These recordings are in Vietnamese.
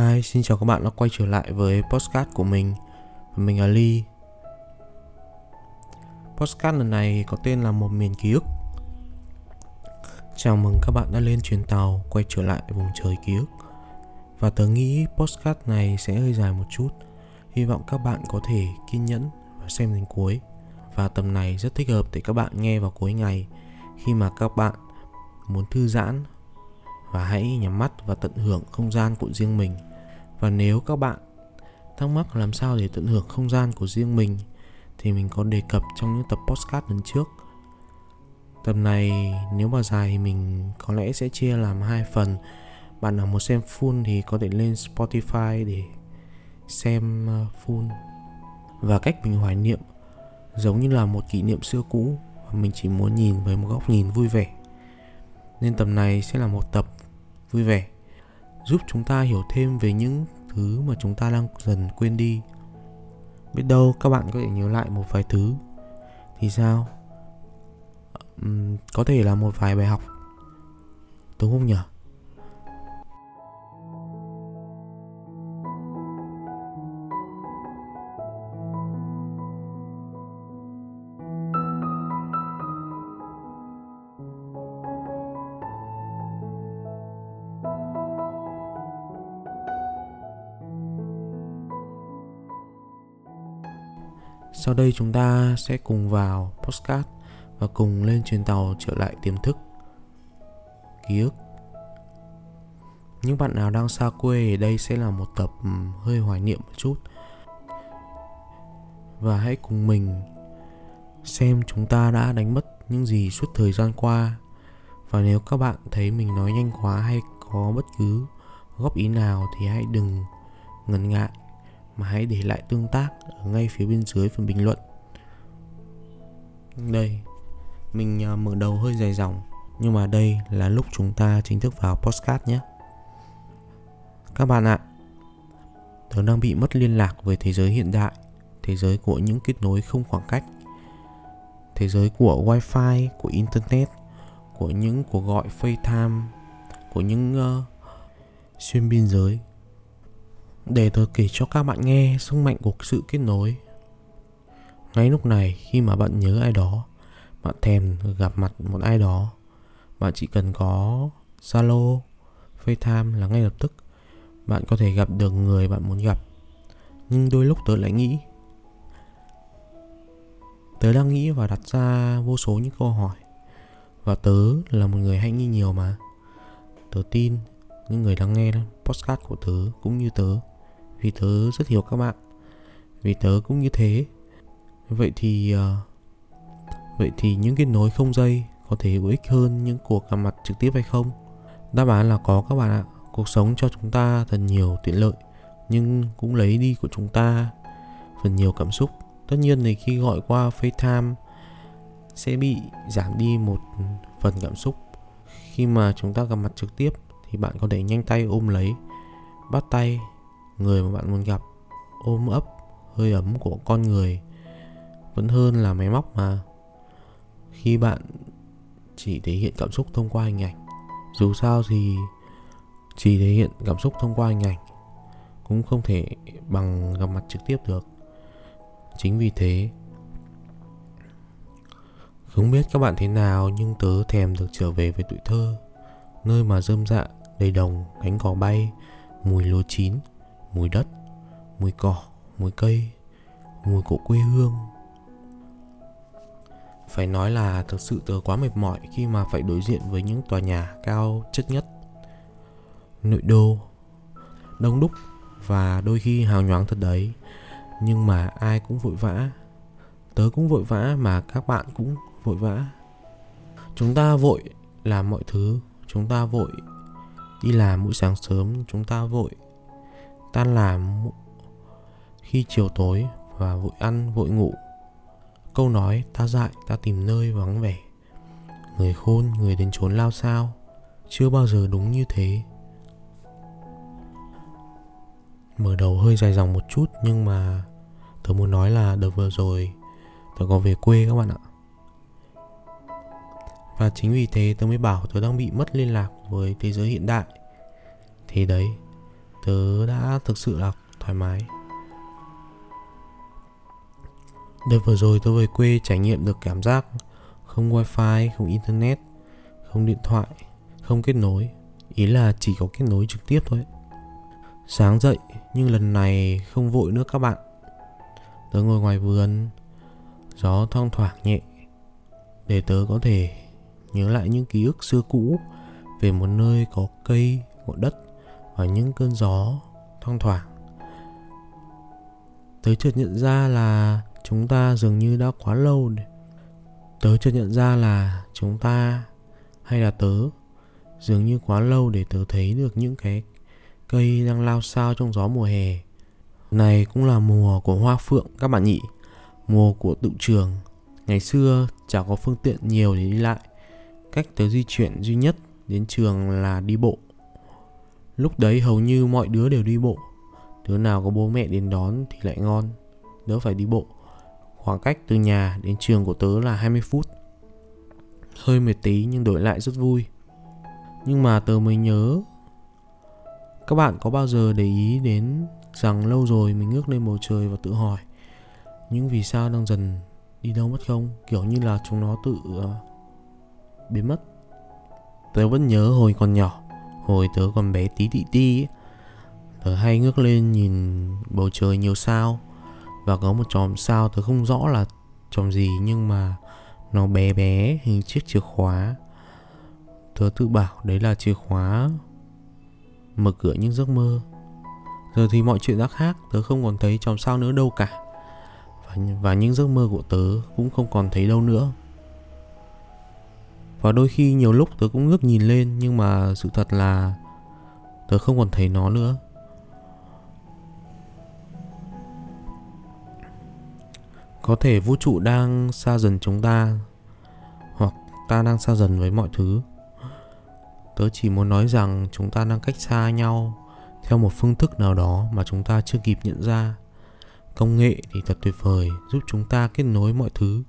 Hi, xin chào các bạn đã quay trở lại với postcard của mình. Mình là Ly. Postcard lần này có tên là Một miền ký ức. Chào mừng các bạn đã lên chuyến tàu quay trở lại vùng trời ký ức. Và tớ nghĩ postcard này sẽ hơi dài một chút. Hy vọng các bạn có thể kiên nhẫn và xem đến cuối. Và tầm này rất thích hợp để các bạn nghe vào cuối ngày Khi mà các bạn muốn thư giãn và hãy nhắm mắt và tận hưởng không gian của riêng mình. Và nếu các bạn thắc mắc làm sao để tận hưởng không gian của riêng mình, thì mình có đề cập trong những tập podcast lần trước. Tập này nếu mà dài thì mình có lẽ sẽ chia làm hai phần. Bạn nào muốn xem full thì có thể lên Spotify để xem ờ, full. Và cách mình hoài niệm giống như là một kỷ niệm xưa cũ, và mình chỉ muốn nhìn với một góc nhìn vui vẻ. Nên tập này sẽ là một tập vui vẻ giúp chúng ta hiểu thêm về những thứ mà chúng ta đang dần quên đi. Biết đâu các bạn có thể nhớ lại một vài thứ. Thì sao? Uhm, có thể là một vài bài học. Đúng không nhỉ? Sau đây chúng ta sẽ cùng vào postcard và cùng lên chuyến tàu trở lại tiềm thức. Ký ức Những bạn nào đang xa quê đây sẽ là một tập ừ, hơi hoài niệm một chút. Và hãy cùng mình xem chúng ta đã đánh mất những gì suốt thời gian qua. Và nếu các bạn thấy mình nói nhanh quá hay có bất cứ góp ý nào thì hãy đừng ngần ngại mà hãy để lại tương tác ở ngay phía bên dưới phần bình luận. Đây, mình à, mở đầu hơi dài dòng, nhưng mà đây là lúc chúng ta chính thức vào postcard nhé. Các bạn ạ, tớ đang bị mất liên lạc với thế giới hiện đại, thế giới của những kết nối không khoảng cách, thế giới của wifi, của internet, của những cuộc gọi FaceTime, của những uh, xuyên biên giới để tôi kể cho các bạn nghe sức mạnh của sự kết nối. Ngay lúc này khi mà bạn nhớ ai đó, bạn thèm gặp mặt một ai đó, bạn chỉ cần có Zalo, FaceTime là ngay lập tức bạn có thể gặp được người bạn muốn gặp. Nhưng đôi lúc tớ lại nghĩ Tớ đang nghĩ và đặt ra vô số những câu hỏi Và tớ là một người hay nghi nhiều mà Tớ tin những người đang nghe podcast của tớ cũng như tớ vì tớ rất hiểu các bạn. Vì tớ cũng như thế. Vậy thì uh, vậy thì những kết nối không dây có thể hữu ích hơn những cuộc gặp mặt trực tiếp hay không? Đáp án là có các bạn ạ. Cuộc sống cho chúng ta thật nhiều tiện lợi nhưng cũng lấy đi của chúng ta phần nhiều cảm xúc. Tất nhiên thì khi gọi qua FaceTime sẽ bị giảm đi một phần cảm xúc. Khi mà chúng ta gặp mặt trực tiếp thì bạn có thể nhanh tay ôm lấy bắt tay người mà bạn muốn gặp. Ôm ấp, hơi ấm của con người vẫn hơn là máy móc mà. Khi bạn chỉ thể hiện cảm xúc thông qua hình ảnh, dù sao thì chỉ thể hiện cảm xúc thông qua hình ảnh cũng không thể bằng gặp mặt trực tiếp được. Chính vì thế, không biết các bạn thế nào nhưng tớ thèm được trở về với tuổi thơ, nơi mà rơm dạ đầy đồng, cánh cỏ bay, mùi lúa chín mùi đất, mùi cỏ, mùi cây, mùi của quê hương. Phải nói là thực sự tớ quá mệt mỏi khi mà phải đối diện với những tòa nhà cao chất nhất, nội đô, đông đúc và đôi khi hào nhoáng thật đấy. Nhưng mà ai cũng vội vã, tớ cũng vội vã mà các bạn cũng vội vã. Chúng ta vội làm mọi thứ, chúng ta vội đi làm mỗi sáng sớm, chúng ta vội tan làm khi chiều tối và vội ăn, vội ngủ. Câu nói, ta dại, ta tìm nơi vắng vẻ. Người khôn, người đến chốn lao sao? Chưa bao giờ đúng như thế. Mở đầu hơi dài dòng một chút, nhưng mà tớ muốn nói là đợt vừa rồi tớ có về quê các bạn ạ. Và chính vì thế tớ mới bảo tớ đang bị mất liên lạc với thế giới hiện đại. Thế đấy tớ đã thực sự là thoải mái Đợt vừa rồi tôi về quê trải nghiệm được cảm giác không wifi, không internet, không điện thoại, không kết nối. Ý là chỉ có kết nối trực tiếp thôi. Sáng dậy nhưng lần này không vội nữa các bạn. Tớ ngồi ngoài vườn, gió thoang thoảng nhẹ để tớ có thể nhớ lại những ký ức xưa cũ về một nơi có cây, ngọn đất và những cơn gió thoang thoảng. Tớ chợt nhận ra là chúng ta dường như đã quá lâu để... tớ chợt nhận ra là chúng ta hay là tớ dường như quá lâu để tớ thấy được những cái cây đang lao sao trong gió mùa hè. Này cũng là mùa của hoa phượng các bạn nhỉ, mùa của tự trường. Ngày xưa chẳng có phương tiện nhiều để đi lại. Cách tớ di chuyển duy nhất đến trường là đi bộ lúc đấy hầu như mọi đứa đều đi bộ. Đứa nào có bố mẹ đến đón thì lại ngon. Đỡ phải đi bộ. Khoảng cách từ nhà đến trường của tớ là 20 phút. Hơi mệt tí nhưng đổi lại rất vui. Nhưng mà tớ mới nhớ Các bạn có bao giờ để ý đến rằng lâu rồi mình ngước lên bầu trời và tự hỏi Những vì sao đang dần đi đâu mất không? Kiểu như là chúng nó tự uh, biến mất. Tớ vẫn nhớ hồi còn nhỏ. Hồi tớ còn bé tí tị ti Tớ hay ngước lên nhìn bầu trời nhiều sao. Và có một chòm sao tớ không rõ là chòm gì nhưng mà nó bé bé hình chiếc chìa khóa. Tớ tự bảo đấy là chìa khóa mở cửa những giấc mơ. Giờ thì mọi chuyện đã khác tớ không còn thấy chòm sao nữa đâu cả. Và, và những giấc mơ của tớ cũng không còn thấy đâu nữa và đôi khi nhiều lúc tớ cũng ngước nhìn lên, nhưng mà sự thật là tớ không còn thấy nó nữa. Có thể vũ trụ đang xa dần chúng ta, hoặc ta đang xa dần với mọi thứ. Tớ chỉ muốn nói rằng chúng ta đang cách xa nhau theo một phương thức nào đó mà chúng ta chưa kịp nhận ra. Công nghệ thì thật tuyệt vời, giúp chúng ta kết nối mọi thứ,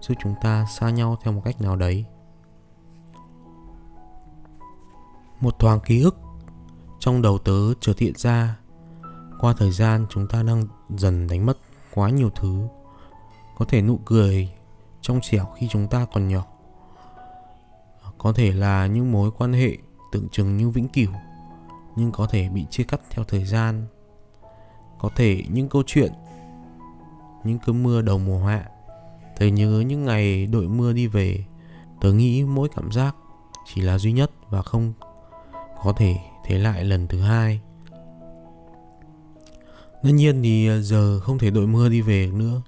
giúp chúng ta xa nhau theo một cách nào đấy. Một thoáng ký ức. Trong đầu tớ chợt hiện ra, qua thời gian chúng ta đang dần đánh mất quá nhiều thứ, có thể nụ cười trong trẻo khi chúng ta còn nhỏ, có thể là những mối quan hệ tưởng chừng như vĩnh cửu, nhưng có thể bị chia cắt theo thời gian, có thể những câu chuyện, những cơn mưa đầu mùa hạ tớ nhớ những ngày đội mưa đi về, tớ nghĩ mỗi cảm giác chỉ là duy nhất và không có thể thấy lại lần thứ hai. Tất nhiên thì ờ, giờ không thể đội mưa đi về nữa.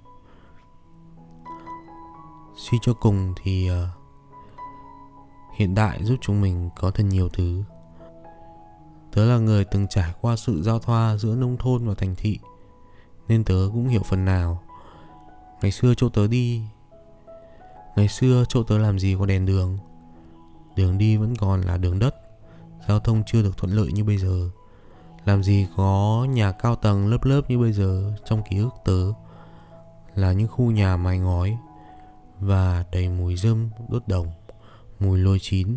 Suy cho cùng thì ờ, hiện đại giúp chúng mình có thật nhiều thứ. Tớ là người từng trải qua sự giao thoa giữa nông thôn và thành thị, nên tớ cũng hiểu phần nào. Ngày xưa chỗ tớ đi, ngày xưa chỗ tớ làm gì có đèn đường đường đi vẫn còn là đường đất giao thông chưa được thuận lợi như bây giờ làm gì có nhà cao tầng lớp lớp như bây giờ trong ký ức tớ là những khu nhà mái ngói và đầy mùi dơm đốt đồng, mùi lôi chín.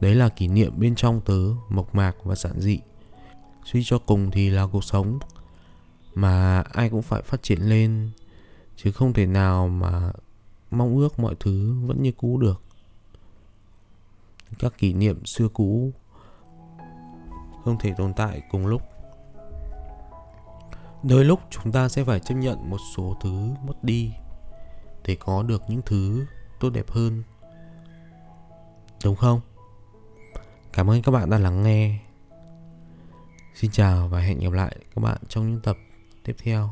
Đấy là kỷ niệm bên trong tớ mộc mạc và giản dị. Suy cho cùng thì là cuộc sống mà ai cũng phải phát triển lên chứ không thể nào mà mong ước mọi thứ vẫn như cũ được. Các kỷ niệm xưa cũ không thể tồn tại cùng lúc. Đôi lúc chúng ta sẽ phải chấp nhận một số thứ mất đi để có được những thứ tốt đẹp hơn. Đúng không? Cảm ơn các bạn đã lắng nghe. Xin chào và hẹn gặp lại các bạn trong những tập tiếp theo.